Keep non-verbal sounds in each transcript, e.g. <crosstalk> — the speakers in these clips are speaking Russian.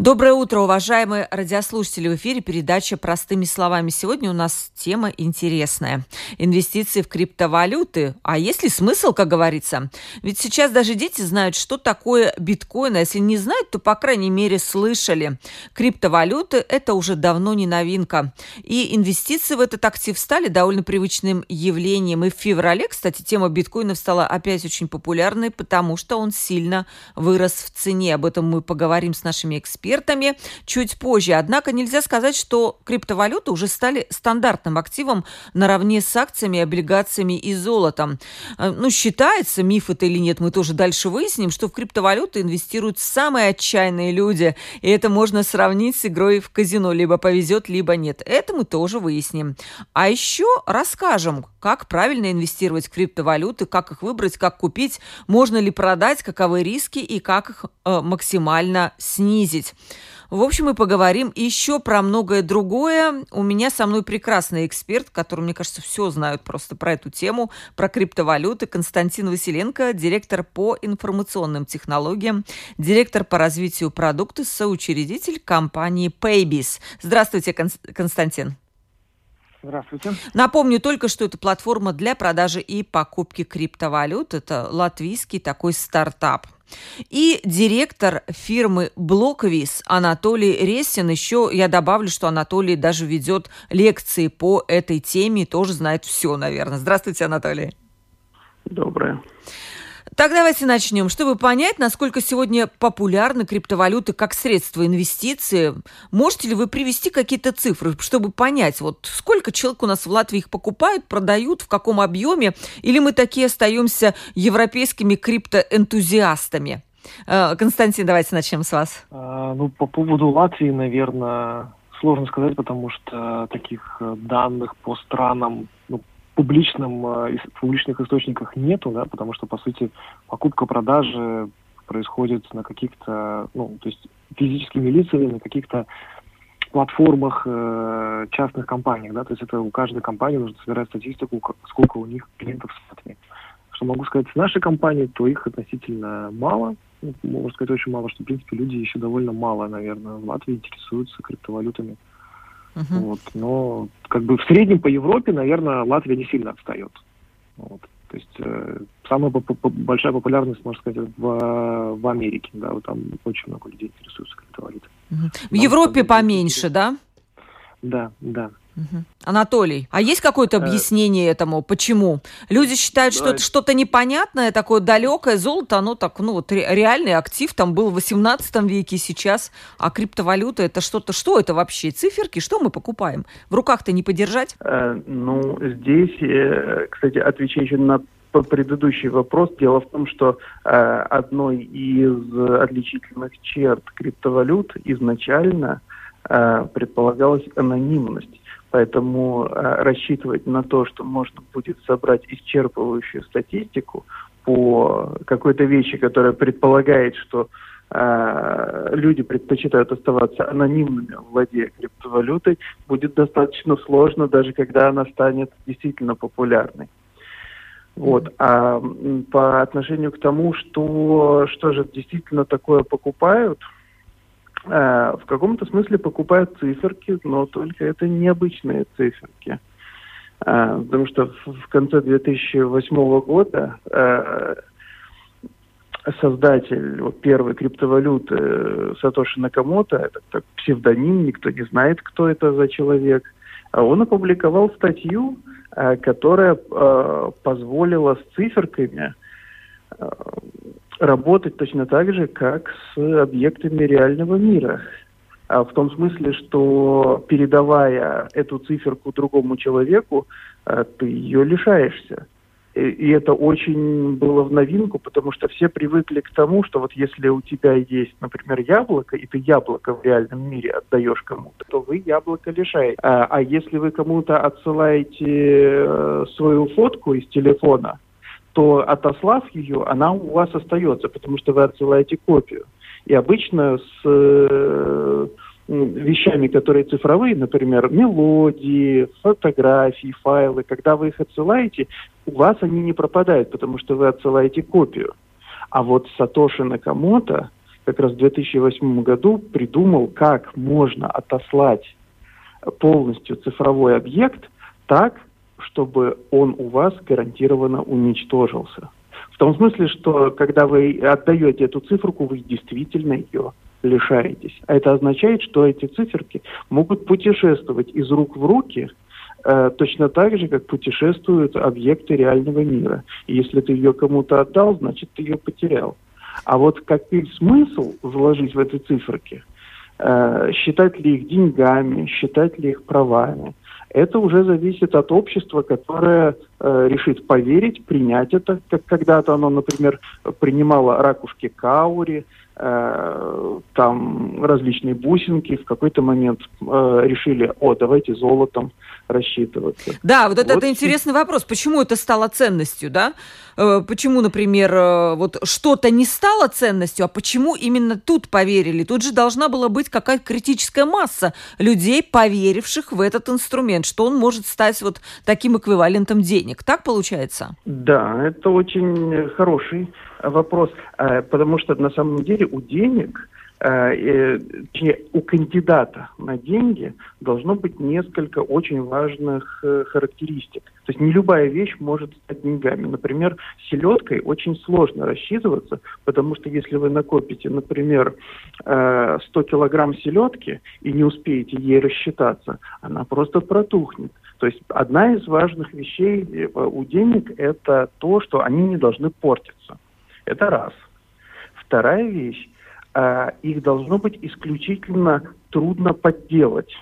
Доброе утро, уважаемые радиослушатели. В эфире передача «Простыми словами». Сегодня у нас тема интересная. Инвестиции в криптовалюты. А есть ли смысл, как говорится? Ведь сейчас даже дети знают, что такое биткоин. А если не знают, то, по крайней мере, слышали. Криптовалюты – это уже давно не новинка. И инвестиции в этот актив стали довольно привычным явлением. И в феврале, кстати, тема биткоина стала опять очень популярной, потому что он сильно вырос в цене. Об этом мы поговорим с нашими экспертами экспертами чуть позже. Однако нельзя сказать, что криптовалюты уже стали стандартным активом наравне с акциями, облигациями и золотом. Э, ну, считается, миф это или нет, мы тоже дальше выясним, что в криптовалюты инвестируют самые отчаянные люди. И это можно сравнить с игрой в казино. Либо повезет, либо нет. Это мы тоже выясним. А еще расскажем, как правильно инвестировать в криптовалюты, как их выбрать, как купить, можно ли продать, каковы риски и как их э, максимально снизить. В общем, мы поговорим еще про многое другое. У меня со мной прекрасный эксперт, который, мне кажется, все знают просто про эту тему, про криптовалюты. Константин Василенко, директор по информационным технологиям, директор по развитию продукта, соучредитель компании Paybis. Здравствуйте, Константин. Здравствуйте. Напомню только, что это платформа для продажи и покупки криптовалют. Это латвийский такой стартап. И директор фирмы Блоквиз Анатолий Ресин. Еще я добавлю, что Анатолий даже ведет лекции по этой теме, тоже знает все, наверное. Здравствуйте, Анатолий. Доброе. Так давайте начнем. Чтобы понять, насколько сегодня популярны криптовалюты как средство инвестиции, можете ли вы привести какие-то цифры, чтобы понять, вот сколько человек у нас в Латвии их покупают, продают, в каком объеме, или мы такие остаемся европейскими криптоэнтузиастами? Э, Константин, давайте начнем с вас. А, ну, по поводу Латвии, наверное, сложно сказать, потому что таких э, данных по странам ну, публичном, э, в публичных источниках нету, да, потому что, по сути, покупка-продажи происходит на каких-то, ну, то есть физическими лицами, на каких-то платформах э, частных компаний, да, то есть это у каждой компании нужно собирать статистику, сколько у них клиентов в Латвии. Что могу сказать с нашей компанией, то их относительно мало, ну, можно сказать очень мало, что, в принципе, люди еще довольно мало, наверное, в Латвии интересуются криптовалютами. Uh-huh. Вот. Но как бы в среднем по Европе, наверное, Латвия не сильно отстает. Вот. То есть э, самая по- по- большая популярность, можно сказать, в, в Америке, да, вот там очень много людей интересуются криптовалютой. Uh-huh. В Европе поменьше, да? Да, да. Угу. Анатолий, а есть какое-то э. объяснение этому? Почему? Люди считают, что это что-то непонятное, такое далекое. Золото, оно так, ну вот реальный актив там был в 18 веке сейчас, а криптовалюта это что-то, что это вообще? Циферки, что мы покупаем? В руках-то не подержать? Э, ну, здесь, э, кстати, отвечая еще на предыдущий вопрос. Дело в том, что э, одной из отличительных черт криптовалют изначально э, предполагалась анонимность. Поэтому э, рассчитывать на то, что можно будет собрать исчерпывающую статистику по какой-то вещи, которая предполагает, что э, люди предпочитают оставаться анонимными, владея криптовалютой, будет достаточно сложно, даже когда она станет действительно популярной. Вот. А по отношению к тому, что, что же действительно такое покупают – Э, в каком-то смысле покупают циферки, но только это необычные циферки. Э, потому что в конце 2008 года э, создатель вот, первой криптовалюты Сатоши Накамото, это так, псевдоним, никто не знает, кто это за человек, он опубликовал статью, которая позволила с циферками работать точно так же, как с объектами реального мира. А в том смысле, что передавая эту циферку другому человеку, э, ты ее лишаешься. И это очень было в новинку, потому что все привыкли к тому, что вот если у тебя есть, например, яблоко, и ты яблоко в реальном мире отдаешь кому-то, то вы яблоко лишаете. А, а если вы кому-то отсылаете э, свою фотку из телефона, то отослав ее, она у вас остается, потому что вы отсылаете копию. И обычно с, э, вещами, которые цифровые, например, мелодии, фотографии, файлы, когда вы их отсылаете, у вас они не пропадают, потому что вы отсылаете копию. А вот Сатоши Накамото как раз в 2008 году придумал, как можно отослать полностью цифровой объект так, чтобы он у вас гарантированно уничтожился. В том смысле, что когда вы отдаете эту циферку, вы действительно ее лишаетесь. А это означает, что эти циферки могут путешествовать из рук в руки э, точно так же, как путешествуют объекты реального мира. И если ты ее кому-то отдал, значит, ты ее потерял. А вот какой смысл вложить в эти циферки, э, считать ли их деньгами, считать ли их правами, это уже зависит от общества, которое э, решит поверить, принять это, как когда-то оно, например, принимало ракушки каури, э, там различные бусинки, в какой-то момент э, решили, о, давайте золотом рассчитываться. Да, вот, вот это, интересный вопрос. Почему это стало ценностью, да? Э, почему, например, э, вот что-то не стало ценностью, а почему именно тут поверили? Тут же должна была быть какая-то критическая масса людей, поверивших в этот инструмент, что он может стать вот таким эквивалентом денег. Так получается? Да, это очень хороший вопрос, э, потому что на самом деле у денег у кандидата на деньги должно быть несколько очень важных э, характеристик. То есть не любая вещь может стать деньгами. Например, селедкой очень сложно рассчитываться, потому что если вы накопите, например, 100 килограмм селедки и не успеете ей рассчитаться, она просто протухнет. То есть одна из важных вещей у денег – это то, что они не должны портиться. Это раз. Вторая вещь их должно быть исключительно трудно подделать.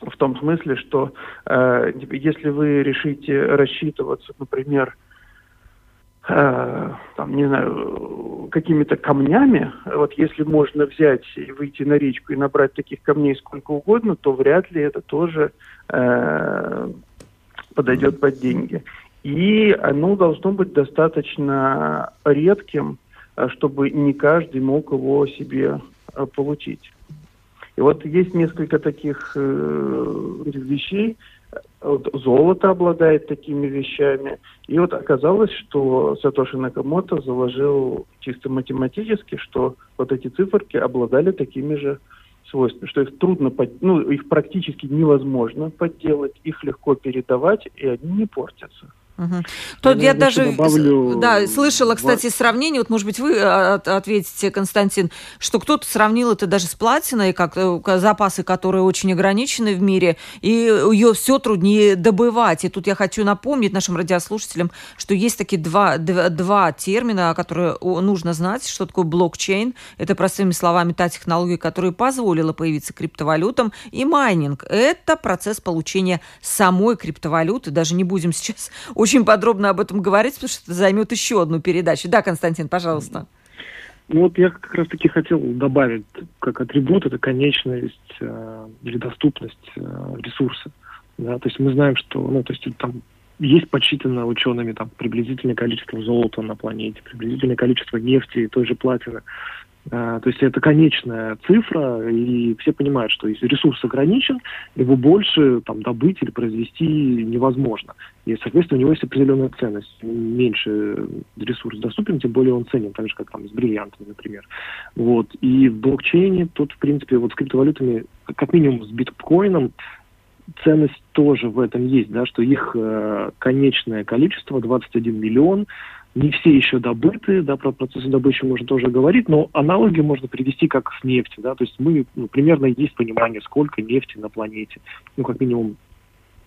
В том смысле, что э, если вы решите рассчитываться, например, э, там, не знаю, какими-то камнями, вот если можно взять и выйти на речку и набрать таких камней сколько угодно, то вряд ли это тоже э, подойдет под деньги. И оно должно быть достаточно редким, Э, чтобы не каждый мог его себе э, получить. И вот есть несколько таких э, вещей. Вот золото обладает такими вещами. И вот оказалось, что Сатоши Накамото заложил чисто математически, что вот эти циферки обладали такими же свойствами, что их трудно, под... ну, их практически невозможно подделать, их легко передавать, и они не портятся. Угу. Тут я, я даже добавлю... да, слышала, кстати, сравнение, вот, может быть, вы а, ответите, Константин, что кто-то сравнил это даже с платиной, как э, запасы, которые очень ограничены в мире, и ее все труднее добывать. И тут я хочу напомнить нашим радиослушателям, что есть такие два, два, два термина, которые нужно знать, что такое блокчейн. Это, простыми словами, та технология, которая позволила появиться криптовалютам, и майнинг. Это процесс получения самой криптовалюты. Даже не будем сейчас <laughs> очень очень подробно об этом говорить, потому что это займет еще одну передачу. Да, Константин, пожалуйста. Ну вот я как раз-таки хотел добавить, как атрибут, это конечность э, или доступность э, ресурса. Да? То есть мы знаем, что, ну, то есть там есть подсчитано учеными там приблизительное количество золота на планете, приблизительное количество нефти и той же платины. А, то есть это конечная цифра, и все понимают, что если ресурс ограничен, его больше там, добыть или произвести невозможно. И, соответственно, у него есть определенная ценность. Меньше ресурс доступен, тем более он ценен, так же, как там с бриллиантами, например. Вот. И в блокчейне тут, в принципе, вот с криптовалютами, как минимум с биткоином, ценность тоже в этом есть, да, что их э, конечное количество 21 миллион, не все еще добыты, да, про процессы добычи можно тоже говорить, но аналоги можно привести как с нефти, да, то есть мы, ну, примерно есть понимание, сколько нефти на планете, ну, как минимум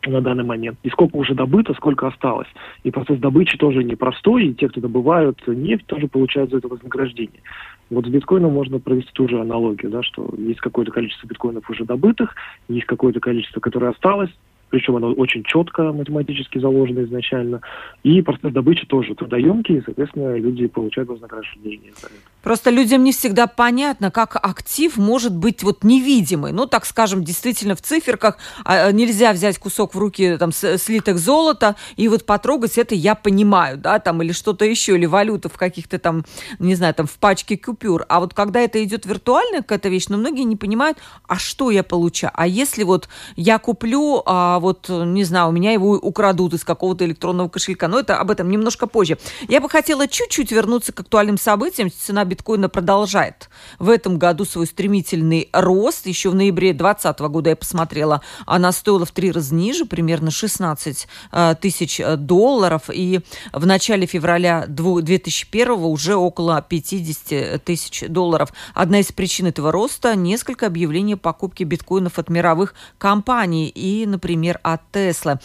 на данный момент, и сколько уже добыто, сколько осталось. И процесс добычи тоже непростой, и те, кто добывают нефть, тоже получают за это вознаграждение. Вот с биткоином можно провести ту же аналогию, да, что есть какое-то количество биткоинов уже добытых, есть какое-то количество, которое осталось, причем оно очень четко математически заложено изначально, и процесс добычи тоже трудоемкий, и, соответственно, люди получают вознаграждение за это. Просто людям не всегда понятно, как актив может быть вот невидимый. Ну, так скажем, действительно в циферках а, нельзя взять кусок в руки там слиток золота и вот потрогать это я понимаю, да, там или что-то еще, или валюта в каких-то там, не знаю, там в пачке купюр. А вот когда это идет виртуально, какая-то вещь, но многие не понимают, а что я получаю? А если вот я куплю, а вот, не знаю, у меня его украдут из какого-то электронного кошелька, но это об этом немножко позже. Я бы хотела чуть-чуть вернуться к актуальным событиям. Цена биткоина продолжает в этом году свой стремительный рост. Еще в ноябре 2020 года я посмотрела, она стоила в три раза ниже, примерно 16 э, тысяч долларов. И в начале февраля 2001 уже около 50 тысяч долларов. Одна из причин этого роста – несколько объявлений покупки биткоинов от мировых компаний и, например, от Tesla.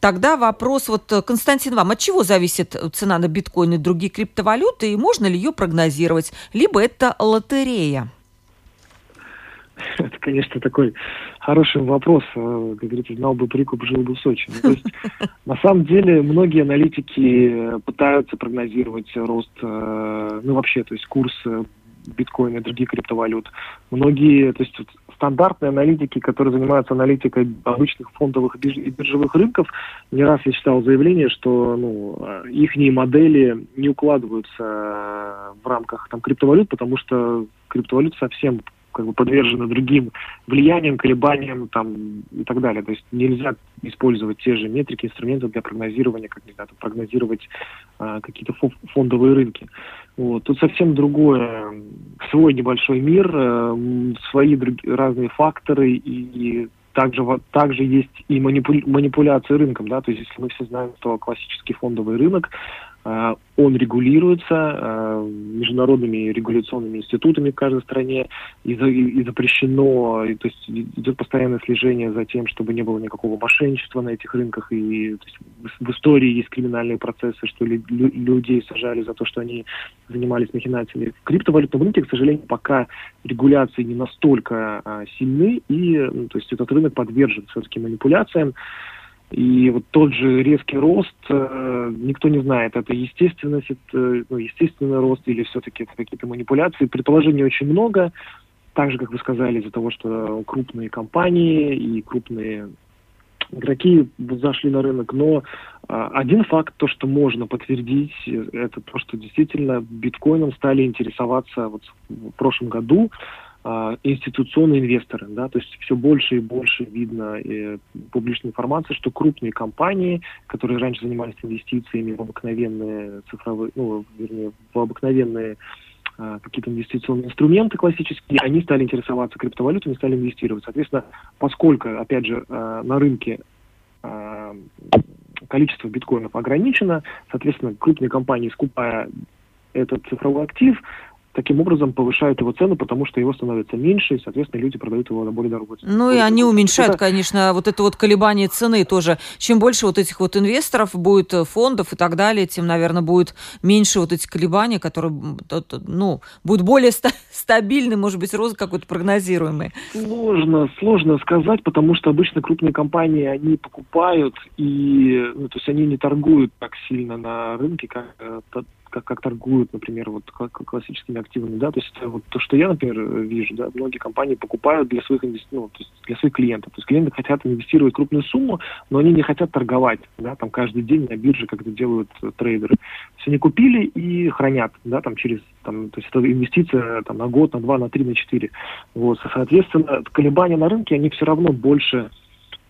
Тогда вопрос, вот, Константин, вам от чего зависит цена на биткоин и другие криптовалюты, и можно ли ее прогнозировать? Либо это лотерея? Это, конечно, такой хороший вопрос. Э, как говорится, знал бы прикуп, жил бы в Сочи. Ну, то есть, <laughs> на самом деле, многие аналитики пытаются прогнозировать рост, э, ну, вообще, то есть курс биткоина и других криптовалют. Многие, то есть стандартные аналитики, которые занимаются аналитикой обычных фондовых и биржевых рынков, не раз я читал заявление, что ну, их модели не укладываются в рамках там, криптовалют, потому что криптовалют совсем как бы подвержены другим влияниям, колебаниям там, и так далее. То есть нельзя использовать те же метрики, инструменты для прогнозирования, как не знаю, там, прогнозировать а, какие-то фондовые рынки. Вот. Тут совсем другое, свой небольшой мир, э, свои друг, разные факторы и также, также есть и манипуляция рынком, да, то есть если мы все знаем, что классический фондовый рынок он регулируется э, международными регуляционными институтами в каждой стране и, запрещено, и, то есть идет постоянное слежение за тем, чтобы не было никакого мошенничества на этих рынках. И есть, в, истории есть криминальные процессы, что лю, людей сажали за то, что они занимались махинациями. В криптовалютном рынке, к сожалению, пока регуляции не настолько а, сильны, и ну, то есть этот рынок подвержен все-таки манипуляциям. И вот тот же резкий рост, э, никто не знает, это естественность, это ну, естественный рост или все-таки это какие-то манипуляции. Предположений очень много, так же, как вы сказали, из-за того, что крупные компании и крупные игроки зашли на рынок, но а, один факт, то, что можно подтвердить, это то, что действительно биткоином стали интересоваться вот в прошлом году институционные инвесторы, да, то есть все больше и больше видно э, публичной информации, что крупные компании, которые раньше занимались инвестициями в обыкновенные цифровые, ну, вернее, в обыкновенные а, какие-то инвестиционные инструменты классические, они стали интересоваться криптовалютами, стали инвестировать. Соответственно, поскольку, опять же, а, на рынке а, количество биткоинов ограничено, соответственно, крупные компании, скупая этот цифровой актив, таким образом повышают его цену, потому что его становится меньше, и, соответственно, люди продают его на более дорогую цену. Ну и они уменьшают, это... конечно, вот это вот колебание цены тоже. Чем больше вот этих вот инвесторов будет, э, фондов и так далее, тем, наверное, будет меньше вот эти колебания, которые, ну, будут более <laughs> стабильны, может быть, рост какой-то прогнозируемый. Сложно, сложно сказать, потому что обычно крупные компании, они покупают, и, ну, то есть они не торгуют так сильно на рынке, как э, как, как торгуют, например, вот как, классическими активами, да, то есть это вот то, что я, например, вижу, да, многие компании покупают для своих инвести... ну, то есть для своих клиентов, то есть клиенты хотят инвестировать крупную сумму, но они не хотят торговать, да, там каждый день на бирже, как это делают трейдеры. То есть они купили и хранят, да, там через, там, то есть это инвестиция там на год, на два, на три, на четыре, вот, соответственно, колебания на рынке, они все равно больше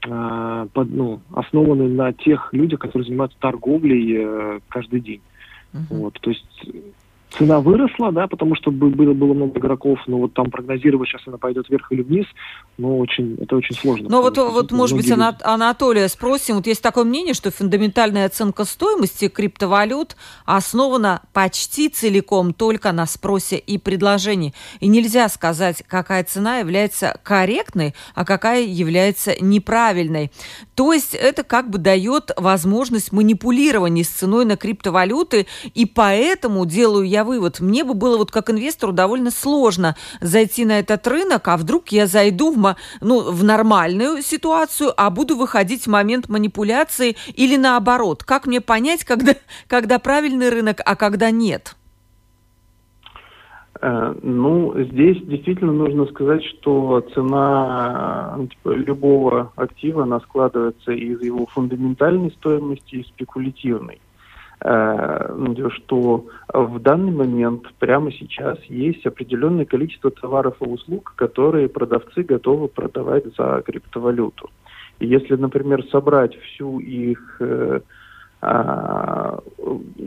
э, под, ну, основаны на тех людях, которые занимаются торговлей э, каждый день. Uh-huh. Вот, то есть цена выросла, да, потому что было, было много игроков, но вот там прогнозировать, сейчас она пойдет вверх или вниз, ну, очень, это очень сложно. Ну, вот, вот может быть, люди... Анатолия спросим, вот есть такое мнение, что фундаментальная оценка стоимости криптовалют основана почти целиком только на спросе и предложении. И нельзя сказать, какая цена является корректной, а какая является неправильной. То есть это как бы дает возможность манипулирования с ценой на криптовалюты, и поэтому делаю я вывод. Мне бы было вот как инвестору довольно сложно зайти на этот рынок, а вдруг я зайду в, ну, в нормальную ситуацию, а буду выходить в момент манипуляции или наоборот. Как мне понять, когда, <laughs> когда правильный рынок, а когда нет? Э, ну, здесь действительно нужно сказать, что цена э, типа, любого актива, она складывается из его фундаментальной стоимости и спекулятивной. Э, что в данный момент, прямо сейчас, есть определенное количество товаров и услуг, которые продавцы готовы продавать за криптовалюту. Если, например, собрать всю их а,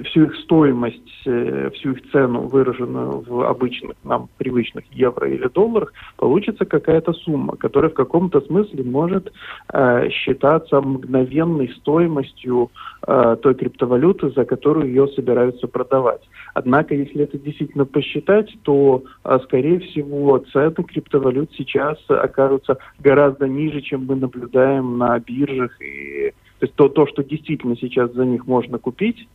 всю их стоимость, э, всю их цену, выраженную в обычных нам привычных евро или долларах, получится какая-то сумма, которая в каком-то смысле может э, считаться мгновенной стоимостью э, той криптовалюты, за которую ее собираются продавать. Однако, если это действительно посчитать, то, э, скорее всего, цены криптовалют сейчас окажутся гораздо ниже, чем мы наблюдаем на биржах и то есть то, то, что действительно сейчас за них можно купить,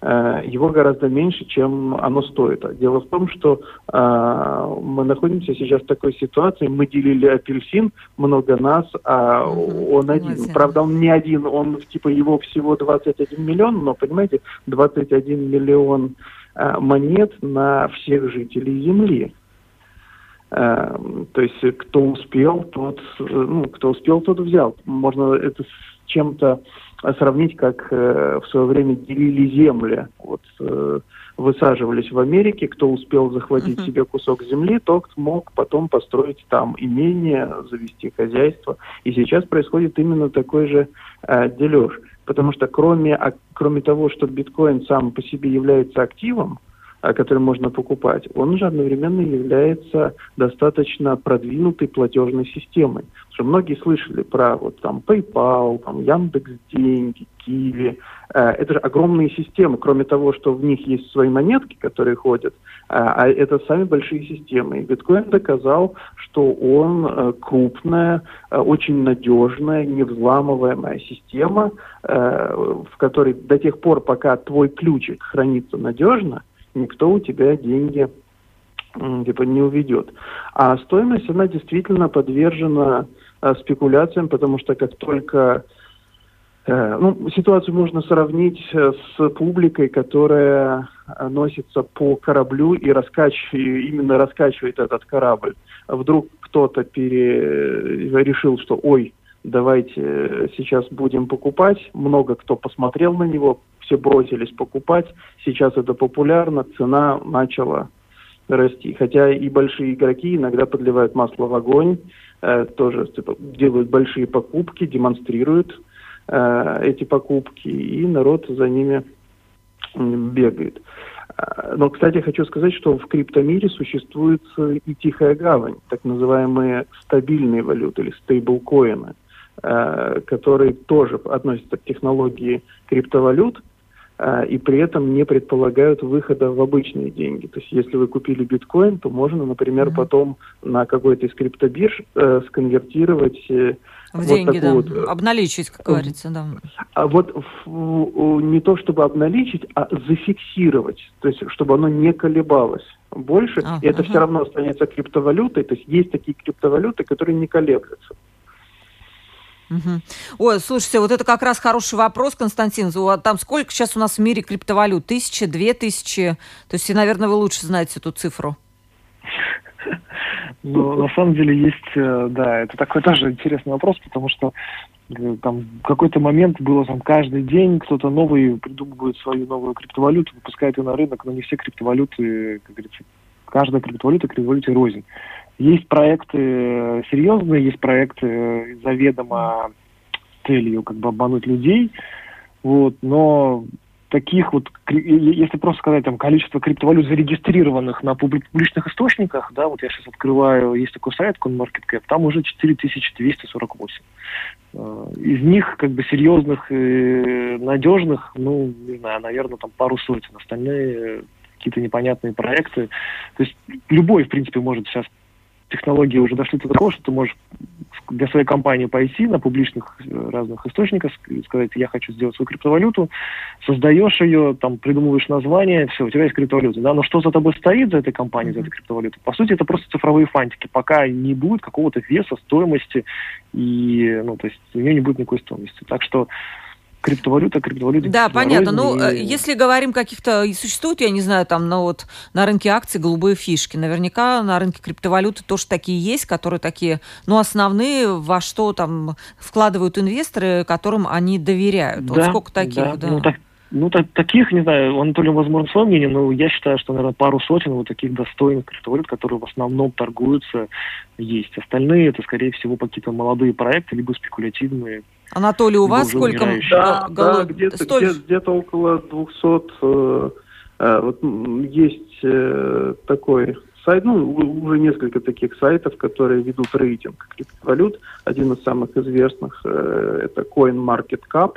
э, его гораздо меньше, чем оно стоит. Дело в том, что э, мы находимся сейчас в такой ситуации, мы делили апельсин, много нас, а он один. Правда, он не один, он типа его всего 21 миллион, но, понимаете, 21 миллион э, монет на всех жителей Земли. Э, то есть кто успел, тот, э, ну, кто успел, тот взял. Можно это чем-то сравнить, как э, в свое время делили земли. Вот э, высаживались в Америке, кто успел захватить uh-huh. себе кусок земли, тот мог потом построить там имение, завести хозяйство. И сейчас происходит именно такой же э, дележ. Потому что кроме, а, кроме того, что биткоин сам по себе является активом, который можно покупать, он же одновременно является достаточно продвинутой платежной системой. Что многие слышали про вот там PayPal, там Яндекс Деньги, Киви. Э, это же огромные системы. Кроме того, что в них есть свои монетки, которые ходят, э, а это сами большие системы. И биткоин доказал, что он э, крупная, очень надежная, невзламываемая система, в которой до тех пор, пока твой ключик хранится надежно, никто у тебя деньги типа не уведет. А стоимость, она действительно подвержена э, спекуляциям, потому что как только э, ну, ситуацию можно сравнить э, с публикой, которая носится по кораблю и раскачивает, именно раскачивает этот корабль. Вдруг кто-то пере... решил, что ой, давайте сейчас будем покупать. Много кто посмотрел на него, все бросились покупать. Сейчас это популярно, цена начала расти. Хотя и большие игроки иногда подливают масло в огонь, э, тоже типа, делают большие покупки, демонстрируют э, эти покупки, и народ за ними бегает. Э, но, кстати, хочу сказать, что в криптомире существует и тихая гавань, так называемые стабильные валюты или стейблкоины, э, которые тоже относятся к технологии криптовалют – а, и при этом не предполагают выхода в обычные деньги. То есть если вы купили биткоин, то можно, например, mm-hmm. потом на какой-то из криптобирж э, сконвертировать э, в вот деньги, да, вот, обналичить, как говорится, да. А вот в, не то чтобы обналичить, а зафиксировать, то есть чтобы оно не колебалось больше, а, и это все равно останется криптовалютой, то есть есть такие криптовалюты, которые не колеблются. Угу. Ой, слушайте, вот это как раз хороший вопрос, Константин. Там сколько сейчас у нас в мире криптовалют? Тысяча, две тысячи? То есть, наверное, вы лучше знаете эту цифру. <laughs> Ну, на самом деле есть, э, да, это такой тоже интересный вопрос, потому что э, там в какой-то момент было там каждый день кто-то новый придумывает свою новую криптовалюту, выпускает ее на рынок, но не все криптовалюты, как говорится, каждая криптовалюта криптовалюте рознь. Есть проекты э, серьезные, есть проекты э, заведомо целью как бы обмануть людей, вот, но таких вот, если просто сказать, там, количество криптовалют зарегистрированных на публичных источниках, да, вот я сейчас открываю, есть такой сайт CoinMarketCap, там уже 4248. Э, из них, как бы, серьезных и надежных, ну, не знаю, наверное, там пару сотен. Остальные какие-то непонятные проекты. То есть любой, в принципе, может сейчас технологии уже дошли до того, что ты можешь для своей компании пойти на публичных э, разных источниках, сказать, я хочу сделать свою криптовалюту, создаешь ее, там, придумываешь название, все, у тебя есть криптовалюта, да, но что за тобой стоит за этой компанией, за этой криптовалютой? По сути, это просто цифровые фантики, пока не будет какого-то веса, стоимости, и, ну, то есть у нее не будет никакой стоимости. Так что криптовалюта, криптовалюта. Да, понятно. Ну, и... если говорим каких-то, и существуют, я не знаю, там, ну вот на рынке акций голубые фишки. Наверняка на рынке криптовалюты тоже такие есть, которые такие, ну, основные, во что там вкладывают инвесторы, которым они доверяют. Да, вот сколько таких, да. да. Ну, так, ну, так, таких, не знаю, Анатолий, возможно, свое мнение, но я считаю, что, наверное, пару сотен вот таких достойных криптовалют, которые в основном торгуются, есть. Остальные, это, скорее всего, какие-то молодые проекты, либо спекулятивные, Анатолий, у вас сколько? Да, да где-то, Столь... где, где-то около 200. Э, э, вот есть э, такой сайт, ну, уже несколько таких сайтов, которые ведут рейтинг криптовалют. Один из самых известных э, это CoinMarketCap,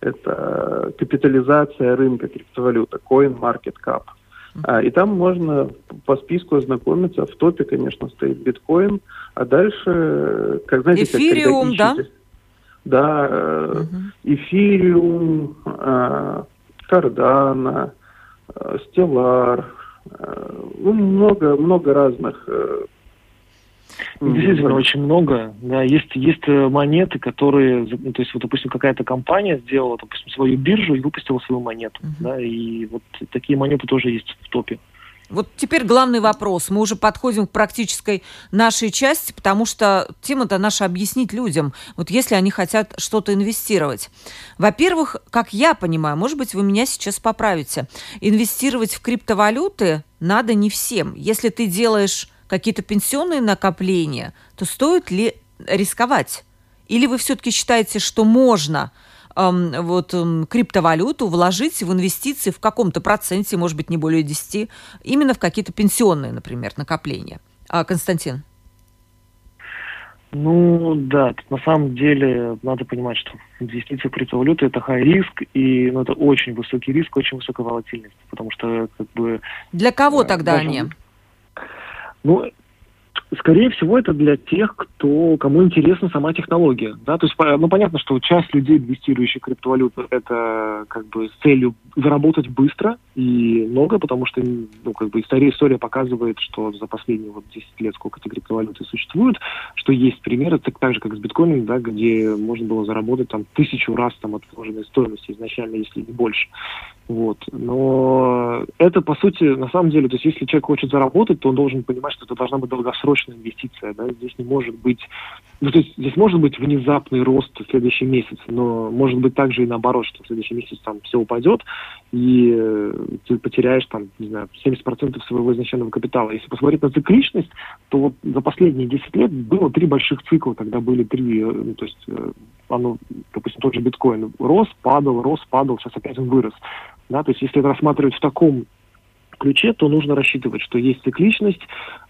это капитализация рынка криптовалюта, CoinMarketCap. А, и там можно по списку ознакомиться. В топе, конечно, стоит биткоин, а дальше, как знаете, Эфириум, как, да? Да, угу. эфириум, э, кардана, э, стеллар, ну, много, много разных Действительно, очень много. Да, есть, есть монеты, которые, ну, то есть, вот, допустим, какая-то компания сделала, допустим, свою биржу и выпустила свою монету. Uh-huh. Да, и вот такие монеты тоже есть в топе. uh вот теперь главный вопрос. Мы уже подходим к практической нашей части, потому что тема-то наша объяснить людям, вот если они хотят что-то инвестировать. Во-первых, как я понимаю, может быть, вы меня сейчас поправите, инвестировать в криптовалюты надо не всем. Если ты делаешь какие-то пенсионные накопления, то стоит ли рисковать? Или вы все-таки считаете, что можно – вот криптовалюту вложить в инвестиции в каком-то проценте, может быть, не более 10, именно в какие-то пенсионные, например, накопления. А, Константин? Ну да, на самом деле надо понимать, что инвестиции в криптовалюту это high риск, и ну, это очень высокий риск, очень высокая волатильность, потому что как бы... Для кого тогда даже, они? Ну, Скорее всего, это для тех, кто, кому интересна сама технология. Да? То есть, ну, понятно, что часть людей, инвестирующих в криптовалюту, это как бы с целью заработать быстро и много, потому что ну, как бы история, история показывает, что за последние вот 10 лет, сколько эти криптовалюты существуют, что есть примеры, так, так же, как с биткоином, да, где можно было заработать там тысячу раз там, от вложенной стоимости изначально, если не больше. Вот. Но это, по сути, на самом деле, то есть если человек хочет заработать, то он должен понимать, что это должна быть долгосрочная инвестиция. Да? Здесь не может быть... Ну, то есть здесь может быть внезапный рост в следующий месяц, но может быть также и наоборот, что в следующий месяц там все упадет, и э, ты потеряешь там, не знаю, 70% своего изначального капитала. Если посмотреть на цикличность, то вот за последние 10 лет было три больших цикла, когда были три, э, ну, то есть э, оно, допустим, тот же биткоин рос, падал, рос, падал, сейчас опять он вырос. Да, то есть если это рассматривать в таком ключе, то нужно рассчитывать, что есть цикличность,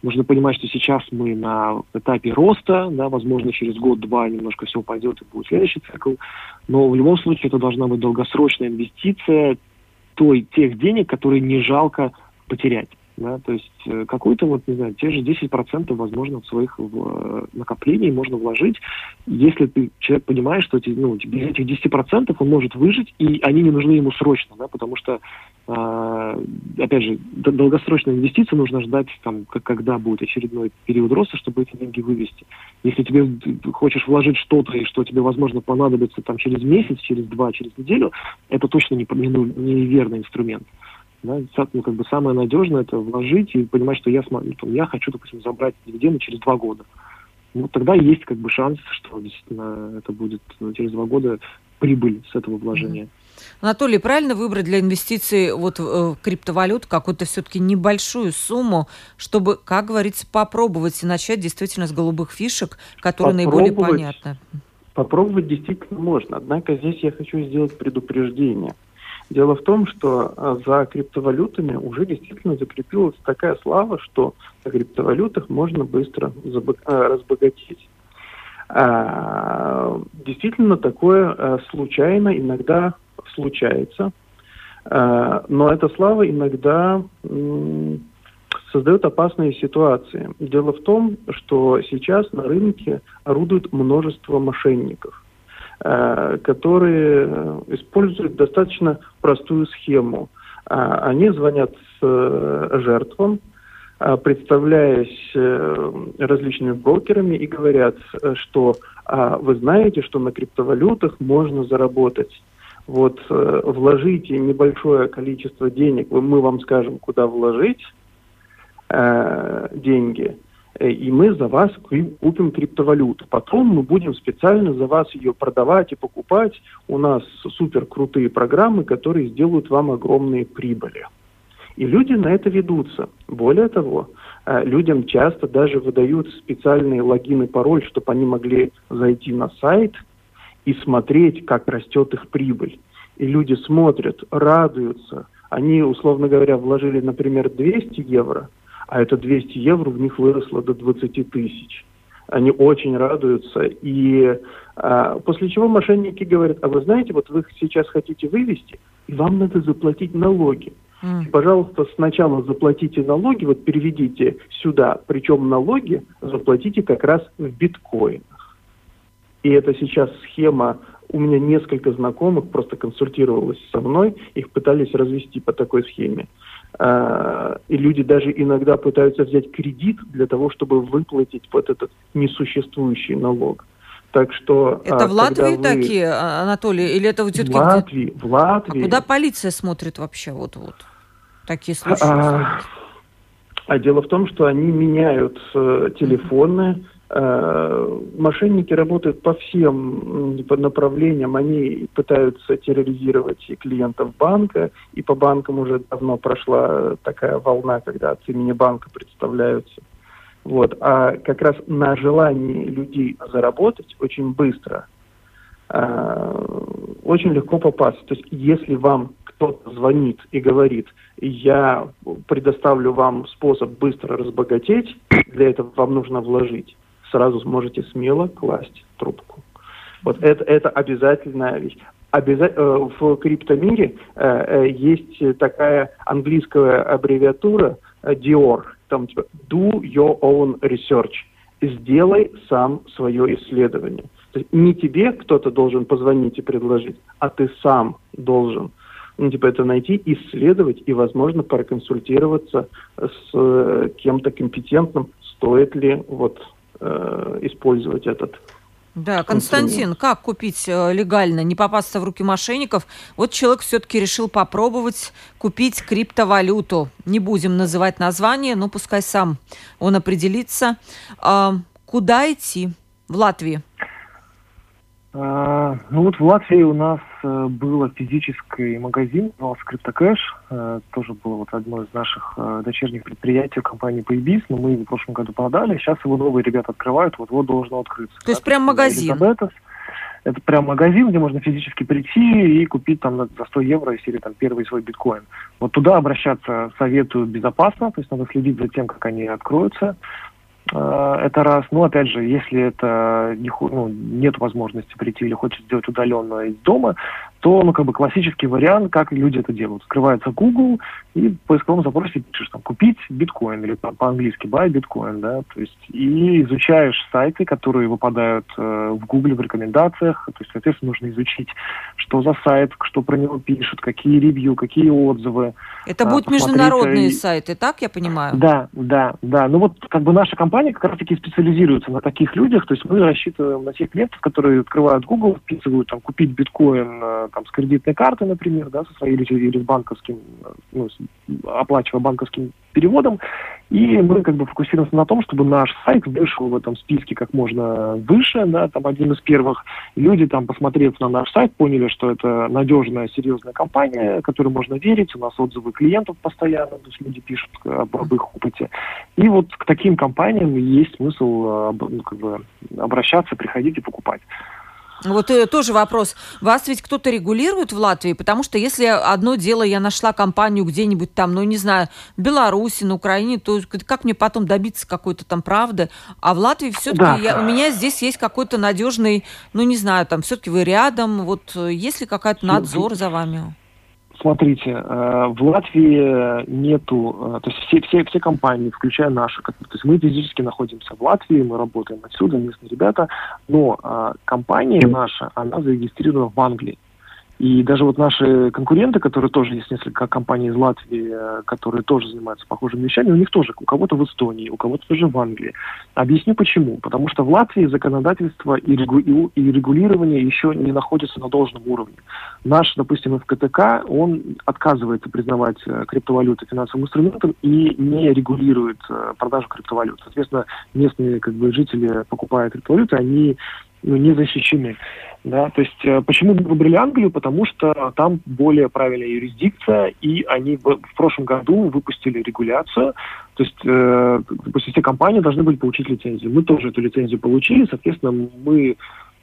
нужно понимать, что сейчас мы на этапе роста, да, возможно, через год-два немножко все упадет и будет следующий цикл, но в любом случае это должна быть долгосрочная инвестиция той, тех денег, которые не жалко потерять. Да, то есть э, какой-то, вот, не знаю, те же 10% возможно своих э, накоплений можно вложить, если ты, человек понимает, что эти, ну, без этих 10% он может выжить, и они не нужны ему срочно, да, потому что, э, опять же, долгосрочная инвестиция нужно ждать, там, когда будет очередной период роста, чтобы эти деньги вывести. Если тебе хочешь вложить что-то, и что тебе, возможно, понадобится там через месяц, через два, через неделю, это точно не, не, ну, не верный инструмент. Да, ну, как бы самое надежное это вложить и понимать, что я, смотрю, ну, я хочу, допустим, забрать дивиденды через два года. Ну, тогда есть как бы шанс, что действительно это будет ну, через два года прибыль с этого вложения. Анатолий, правильно выбрать для инвестиций вот в криптовалют какую-то все-таки небольшую сумму, чтобы, как говорится, попробовать и начать действительно с голубых фишек, которые наиболее понятны? Попробовать действительно можно. Однако здесь я хочу сделать предупреждение – Дело в том, что а, за криптовалютами уже действительно закрепилась такая слава, что на криптовалютах можно быстро а, разбогатеть. А, действительно, такое случайно иногда случается, но эта слава иногда создает опасные ситуации. Дело в том, что сейчас на рынке орудует множество мошенников, которые используют достаточно простую схему. Они звонят жертвам, представляясь различными брокерами и говорят, что вы знаете, что на криптовалютах можно заработать вот э, вложите небольшое количество денег, мы вам скажем, куда вложить э, деньги, э, и мы за вас купим криптовалюту. Потом мы будем специально за вас ее продавать и покупать. У нас супер крутые программы, которые сделают вам огромные прибыли. И люди на это ведутся. Более того, э, людям часто даже выдают специальные логины и пароль, чтобы они могли зайти на сайт – и смотреть, как растет их прибыль. И люди смотрят, радуются. Они, условно говоря, вложили, например, 200 евро, а это 200 евро в них выросло до 20 тысяч. Они очень радуются. И а, после чего мошенники говорят, а вы знаете, вот вы сейчас хотите вывести, и вам надо заплатить налоги. Mm. Пожалуйста, сначала заплатите налоги, вот переведите сюда, причем налоги заплатите как раз в биткоинах. И это сейчас схема, у меня несколько знакомых просто консультировалось со мной, их пытались развести по такой схеме. А, и люди даже иногда пытаются взять кредит для того, чтобы выплатить вот этот несуществующий налог. Так что... Это а, в Латвии вы... такие, а, Анатолий, или это все-таки... В Латвии, в Латвии. А куда полиция смотрит вообще вот-вот? Такие случаи. А, а дело в том, что они меняют э, телефоны, Э, мошенники работают по всем направлениям. Они пытаются терроризировать и клиентов банка, и по банкам уже давно прошла такая волна, когда от имени банка представляются. Вот. А как раз на желании людей заработать очень быстро э, очень легко попасть. То есть если вам кто-то звонит и говорит, я предоставлю вам способ быстро разбогатеть, для этого вам нужно вложить сразу сможете смело класть трубку. Вот это, это обязательная вещь. Обяза... Э, в криптомире э, э, есть такая английская аббревиатура DIOR, там типа do your own research. Сделай сам свое исследование. То есть не тебе кто-то должен позвонить и предложить, а ты сам должен ну, типа это найти, исследовать и, возможно, проконсультироваться с кем-то компетентным, стоит ли вот э, использовать этот да, Константин, как купить э, легально, не попасться в руки мошенников? Вот человек все-таки решил попробовать купить криптовалюту. Не будем называть название, но пускай сам он определится. А, куда идти в Латвии? А, ну вот в Латвии у нас э, был физический магазин, назывался CryptoCash. Э, тоже было вот одно из наших э, дочерних предприятий компании Paybis, но мы его в прошлом году продали. Сейчас его новые ребята открывают, вот-вот должно открыться. То есть прям магазин? Это прям магазин, где можно физически прийти и купить там за 100 евро, если там первый свой биткоин. Вот туда обращаться советую безопасно, то есть надо следить за тем, как они откроются. Э, это раз. Но опять же, если это не, ну, нет возможности прийти или хочет сделать удаленно из дома, то ну, как бы классический вариант, как люди это делают. Скрывается Google и в поисковом запросе пишешь там купить биткоин или там по-английски buy биткоин, да, то есть и изучаешь сайты, которые выпадают э, в Google в рекомендациях, то есть, соответственно, нужно изучить, что за сайт, что про него пишут, какие ревью, какие отзывы. Это а, будут международные и... сайты, так я понимаю? Да, да, да. Ну вот как бы наша компания как раз таки специализируется на таких людях, то есть мы рассчитываем на тех клиентов, которые открывают Google, вписывают там купить биткоин э, там, с кредитной карты, например, да, со своей или, или с банковским, ну, оплачивая банковским переводом, и мы как бы фокусируемся на том, чтобы наш сайт вышел в этом списке как можно выше, да, там один из первых. люди там, посмотрев на наш сайт, поняли, что это надежная, серьезная компания, которой можно верить, у нас отзывы клиентов постоянно, то есть люди пишут об, об их опыте. И вот к таким компаниям есть смысл ну, как бы, обращаться, приходить и покупать. Вот э, тоже вопрос. Вас ведь кто-то регулирует в Латвии? Потому что если одно дело, я нашла компанию где-нибудь там, ну, не знаю, в Беларуси, на Украине, то как мне потом добиться какой-то там правды? А в Латвии все-таки да. у меня здесь есть какой-то надежный, ну, не знаю, там все-таки вы рядом, вот э, есть ли какой-то надзор за вами? Смотрите, э, в Латвии нету, э, то есть все, все, все компании, включая наши, то есть мы физически находимся в Латвии, мы работаем отсюда, местные ребята, но э, компания наша, она зарегистрирована в Англии. И даже вот наши конкуренты, которые тоже есть несколько компаний из Латвии, э, которые тоже занимаются похожими вещами, у них тоже, у кого-то в Эстонии, у кого-то тоже в Англии. Объясню почему. Потому что в Латвии законодательство и, регу- и регулирование еще не находятся на должном уровне. Наш, допустим, ФКТК, он отказывается признавать э, криптовалюты финансовым инструментом и не регулирует э, продажу криптовалют. Соответственно, местные как бы, жители, покупая криптовалюты, они ну, не защищены. Да, то есть э, почему мы выбрали Англию? Потому что там более правильная юрисдикция, и они в, в прошлом году выпустили регуляцию. То есть, э, допустим, все компании должны были получить лицензию. Мы тоже эту лицензию получили, соответственно, мы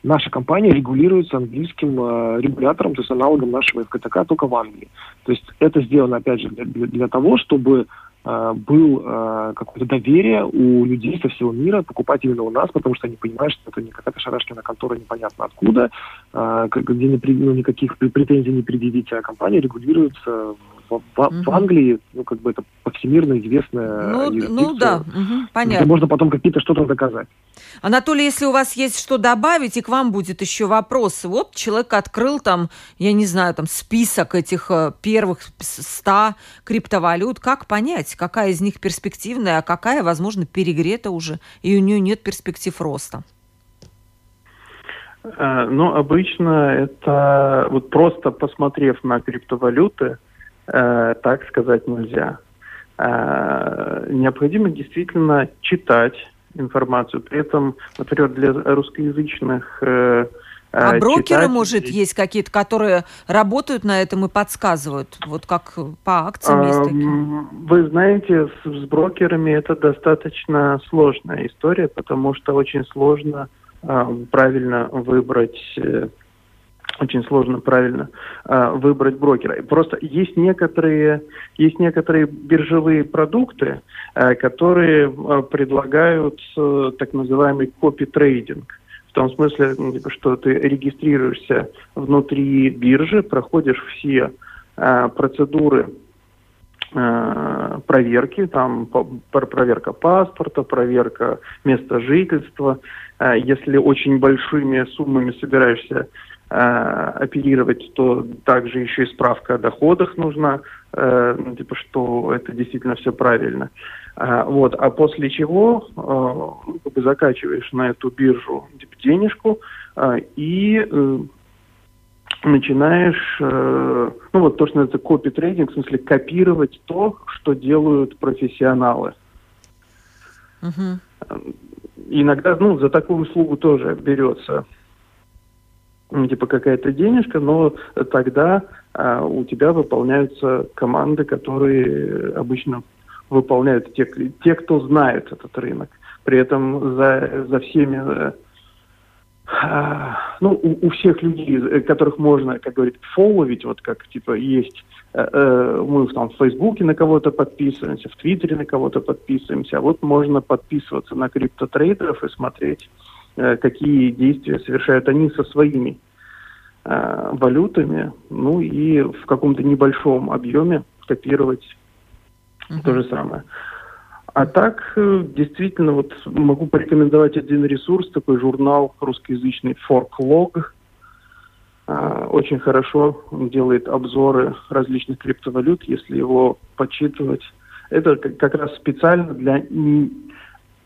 наша компания регулируется английским э, регулятором, то есть аналогом нашего ФКТК, только в Англии. То есть это сделано, опять же, для, для, того, чтобы Э, был э, какое-то доверие у людей со всего мира покупать именно у нас, потому что они понимают, что это не какая-то шарашкина контора непонятно откуда, э, где не, ну, никаких претензий не предъявить, а компания регулируется в, в, угу. в Англии, ну, как бы это повсемирно известная ну, ну да, угу, понятно. можно потом какие-то что-то доказать. Анатолий, если у вас есть что добавить, и к вам будет еще вопрос. Вот человек открыл там, я не знаю, там список этих э, первых ста криптовалют. Как понять, какая из них перспективная, а какая, возможно, перегрета уже, и у нее нет перспектив роста? Э, ну, обычно это вот просто посмотрев на криптовалюты, э, так сказать нельзя. Э, необходимо действительно читать информацию. При этом, например, для русскоязычных э, а брокеры, может, есть какие-то, которые работают на этом и подсказывают, вот как по акциям есть такие? Вы знаете, с, с брокерами это достаточно сложная история, потому что очень сложно э, правильно выбрать очень сложно правильно э, выбрать брокера. Просто есть некоторые, есть некоторые биржевые продукты, э, которые э, предлагают э, так называемый копи-трейдинг. В том смысле, ну, типа, что ты регистрируешься внутри биржи, проходишь все э, процедуры проверки, там проверка паспорта, проверка места жительства. Если очень большими суммами собираешься э, оперировать, то также еще и справка о доходах нужна, э, ну, типа, что это действительно все правильно. Э, вот, а после чего э, как бы закачиваешь на эту биржу типа, денежку э, и э, начинаешь, э, ну вот то, что называется копи-трейдинг, в смысле копировать то, что делают профессионалы. Uh-huh. Иногда, ну, за такую услугу тоже берется типа какая-то денежка, но тогда а, у тебя выполняются команды, которые обычно выполняют те, те, кто знает этот рынок. При этом за, за всеми, э, а, ну, у, у всех людей, э, которых можно, как говорит, фолловить, вот как типа есть, э, э, мы там в Фейсбуке на кого-то подписываемся, в Твиттере на кого-то подписываемся, а вот можно подписываться на криптотрейдеров и смотреть какие действия совершают они со своими э, валютами, ну и в каком-то небольшом объеме копировать uh-huh. то же самое. А так, э, действительно, вот могу порекомендовать один ресурс, такой журнал русскоязычный Forklog. Очень хорошо делает обзоры различных криптовалют, если его почитывать. Это как раз специально для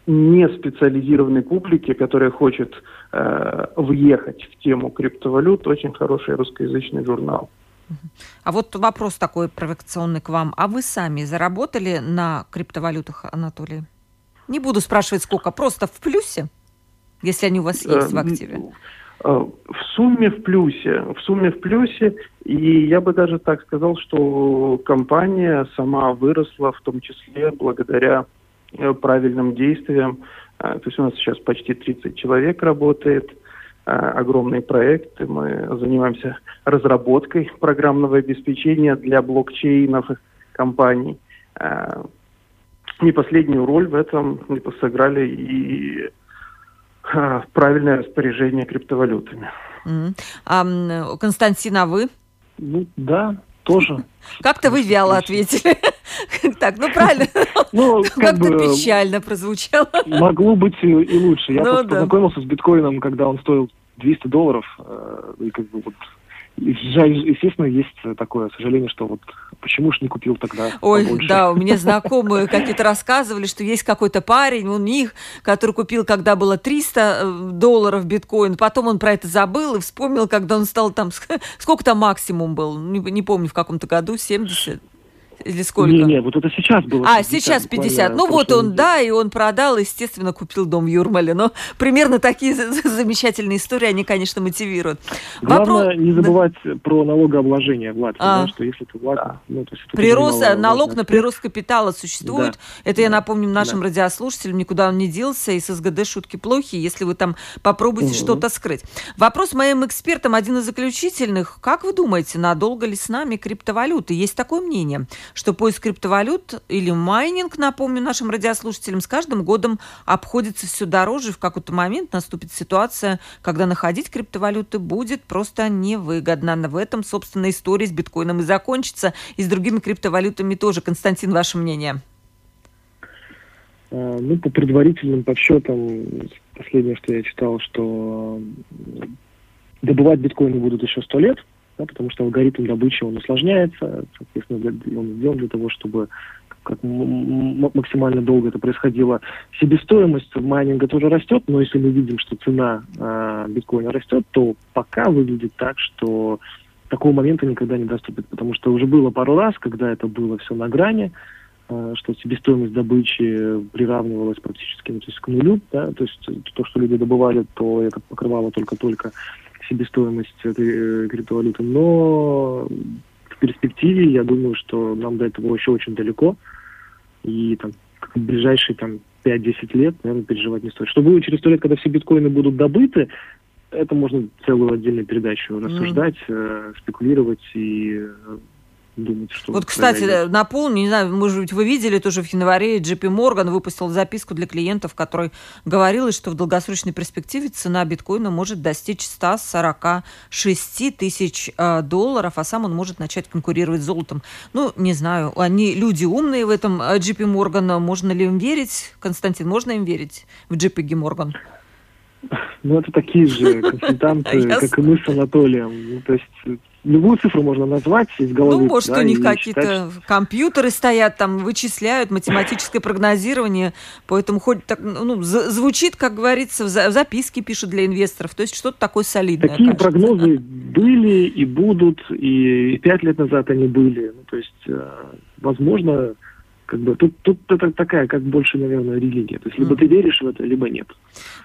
не специализированной публике, которая хочет э, въехать в тему криптовалют, очень хороший русскоязычный журнал. А вот вопрос такой провокационный к вам. А вы сами заработали на криптовалютах, Анатолий? Не буду спрашивать, сколько, просто в плюсе, если они у вас есть в э, активе? Э, в сумме в плюсе, в сумме в плюсе, и я бы даже так сказал, что компания сама выросла, в том числе благодаря Э, правильным действиям. А, то есть у нас сейчас почти 30 человек работает, а, огромные проекты. Мы занимаемся разработкой программного обеспечения для блокчейнов компаний. А, не последнюю роль в этом сыграли и правильное распоряжение криптовалютами. А, Константин, а вы? Ну, да, тоже. Как-то вы вяло ответили. <laughs> Так, ну правильно. <laughs> Ну, как-то печально прозвучало. Могло быть и лучше. Я ну познакомился с биткоином, когда он стоил 200 долларов. Э, и как бы вот естественно, есть такое сожаление, что вот почему ж не купил тогда Ой, побольше? да, у меня <laughs> знакомые какие-то рассказывали, что есть какой-то парень у них, который купил, когда было 300 э, долларов биткоин, потом он про это забыл и вспомнил, когда он стал там, сколько там максимум был, не, не помню, в каком-то году, 70, или сколько? Не, не, вот это сейчас было. А, 50, сейчас 50. Ну вот он, да, и он продал, естественно, купил дом в Юрмале. Но примерно такие замечательные истории, они, конечно, мотивируют. Главное Вопрос... не забывать да. про налогообложение в Латвии, а. да, что если ты в Латвии... Да. Ну, то есть прирост, налог на прирост капитала существует. Да. Это да. я напомню нашим да. радиослушателям, никуда он не делся, и с СГД шутки плохие, если вы там попробуете угу. что-то скрыть. Вопрос моим экспертам, один из заключительных. Как вы думаете, надолго ли с нами криптовалюты? Есть такое мнение, что поиск криптовалют или майнинг, напомню нашим радиослушателям, с каждым годом обходится все дороже. В какой-то момент наступит ситуация, когда находить криптовалюты будет просто невыгодно. В этом, собственно, история с биткоином и закончится. И с другими криптовалютами тоже. Константин, ваше мнение? А, ну, по предварительным подсчетам, последнее, что я читал, что добывать биткоины будут еще сто лет, да, потому что алгоритм добычи, он усложняется, соответственно, он сделан для того, чтобы как максимально долго это происходило. Себестоимость майнинга тоже растет, но если мы видим, что цена э, биткоина растет, то пока выглядит так, что такого момента никогда не доступит, потому что уже было пару раз, когда это было все на грани, э, что себестоимость добычи приравнивалась практически ну, то есть к нулю, да, то есть то, что люди добывали, то это покрывало только-только себестоимость этой э, криптовалюты, но в перспективе я думаю, что нам до этого еще очень далеко, и там в ближайшие там 5-10 лет, наверное, переживать не стоит. Что будет через сто лет, когда все биткоины будут добыты, это можно целую отдельную передачу рассуждать, mm. э, спекулировать и э, думать, что... Вот, кстати, произойдет. напомню, не знаю, может быть, вы видели, тоже в январе JP Morgan выпустил записку для клиентов, в которой говорилось, что в долгосрочной перспективе цена биткоина может достичь 146 тысяч э, долларов, а сам он может начать конкурировать с золотом. Ну, не знаю, они люди умные в этом JP Morgan, можно ли им верить? Константин, можно им верить в JP Morgan? Ну, это такие же <laughs> консультанты, как и мы с Анатолием. Ну, то есть любую цифру можно назвать из головы. Ну, может, да, у них какие-то считать... компьютеры стоят, там вычисляют, математическое прогнозирование, поэтому хоть так, ну, звучит, как говорится, в записке пишут для инвесторов, то есть что-то такое солидное. Такие конечно. прогнозы были и будут, и пять лет назад они были. Ну, то есть, э, возможно, как бы тут, тут это такая, как больше, наверное, религия. То есть либо mm. ты веришь в это, либо нет.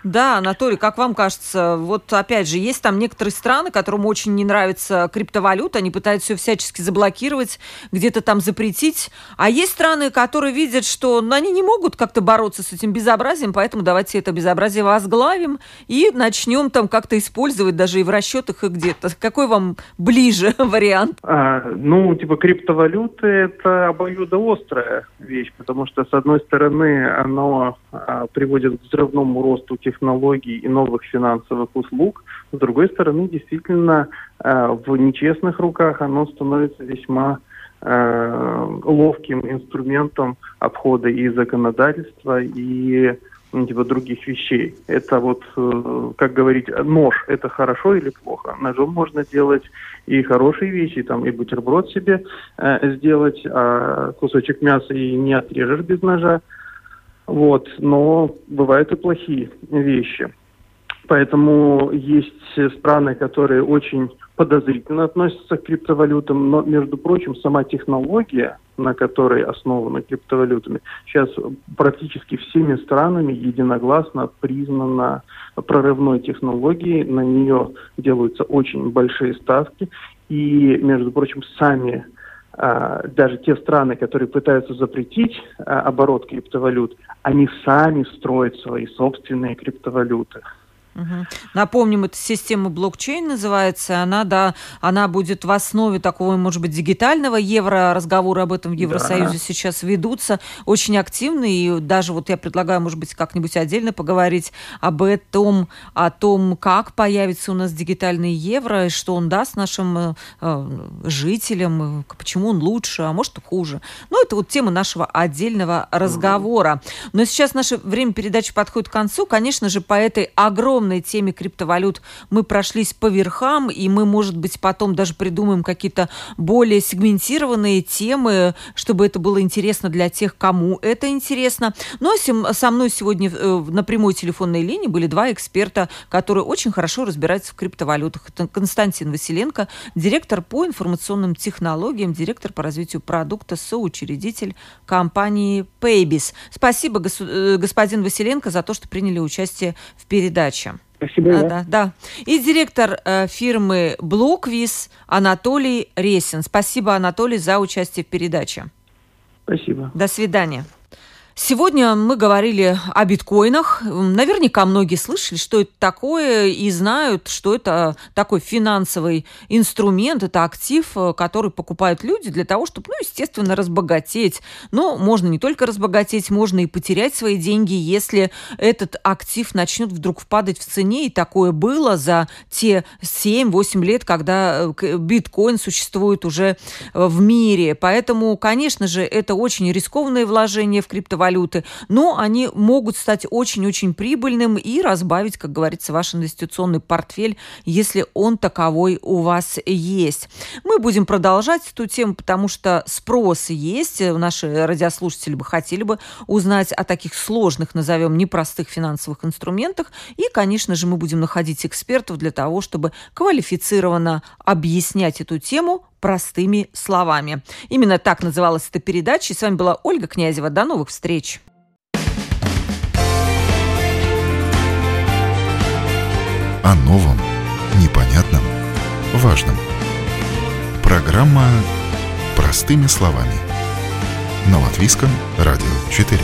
Да, Анатолий, как вам кажется, вот опять же, есть там некоторые страны, которым очень не нравится криптовалюта, они пытаются все всячески заблокировать, где-то там запретить, а есть страны, которые видят, что ну, они не могут как-то бороться с этим безобразием, поэтому давайте это безобразие возглавим и начнем там как-то использовать даже и в расчетах и где-то. Какой вам ближе <laughs> вариант? А, ну, типа криптовалюты это обоюдоострая вещь, потому что, с одной стороны, оно а, приводит к взрывному росту технологий и новых финансовых услуг, с другой стороны, действительно, а, в нечестных руках оно становится весьма а, ловким инструментом обхода и законодательства, и ну, типа других вещей. Это вот, э, как говорить, нож – это хорошо или плохо. Ножом можно делать и хорошие вещи, там и бутерброд себе э, сделать, а кусочек мяса и не отрежешь без ножа. Вот, но бывают и плохие вещи. Поэтому есть страны, которые очень подозрительно относятся к криптовалютам, но, между прочим, сама технология, на которой основаны криптовалютами, сейчас практически всеми странами единогласно признана прорывной технологией, на нее делаются очень большие ставки, и, между прочим, сами а, даже те страны, которые пытаются запретить а, оборот криптовалют, они сами строят свои собственные криптовалюты. Угу. Напомним, эта система блокчейн называется. Она, да, она будет в основе такого, может быть, дигитального евро. Разговоры об этом в Евросоюзе да. сейчас ведутся очень активно. И даже вот я предлагаю, может быть, как-нибудь отдельно поговорить об этом, о том, как появится у нас дигитальный евро, и что он даст нашим э, э жителям, почему он лучше, а может хуже. Ну, это вот тема нашего отдельного разговора. Но сейчас наше время передачи подходит к концу. Конечно же, по этой огромной теме криптовалют мы прошлись по верхам, и мы, может быть, потом даже придумаем какие-то более сегментированные темы, чтобы это было интересно для тех, кому это интересно. Ну, а со мной сегодня э, на прямой телефонной линии были два эксперта, которые очень хорошо разбираются в криптовалютах. Это Константин Василенко, директор по информационным технологиям, директор по развитию продукта, соучредитель компании Paybis. Спасибо, э, господин Василенко, за то, что приняли участие в передаче. Спасибо. А, да, да. И директор э, фирмы Блоквиз Анатолий Ресин. Спасибо, Анатолий, за участие в передаче. Спасибо. До свидания. Сегодня мы говорили о биткоинах. Наверняка многие слышали, что это такое, и знают, что это такой финансовый инструмент, это актив, э, который покупают люди для того, чтобы, ну, естественно, разбогатеть. Но можно не только разбогатеть, можно и потерять свои деньги, если этот актив начнет вдруг впадать в цене. И такое было за те 7-8 лет, когда э, биткоин существует уже э, в мире. Поэтому, конечно же, это очень рискованное вложение в криптовалюту криптовалюты, но они могут стать очень-очень прибыльным и разбавить, как говорится, ваш инвестиционный портфель, если он таковой у вас есть. Мы будем продолжать эту тему, потому что спрос есть. Наши радиослушатели бы хотели бы узнать о таких сложных, назовем, непростых финансовых инструментах. И, конечно же, мы будем находить экспертов для того, чтобы квалифицированно объяснять эту тему простыми словами. Именно так называлась эта передача. И с вами была Ольга Князева. До новых встреч! О новом, непонятном, важном. Программа «Простыми словами» на Латвийском радио 4.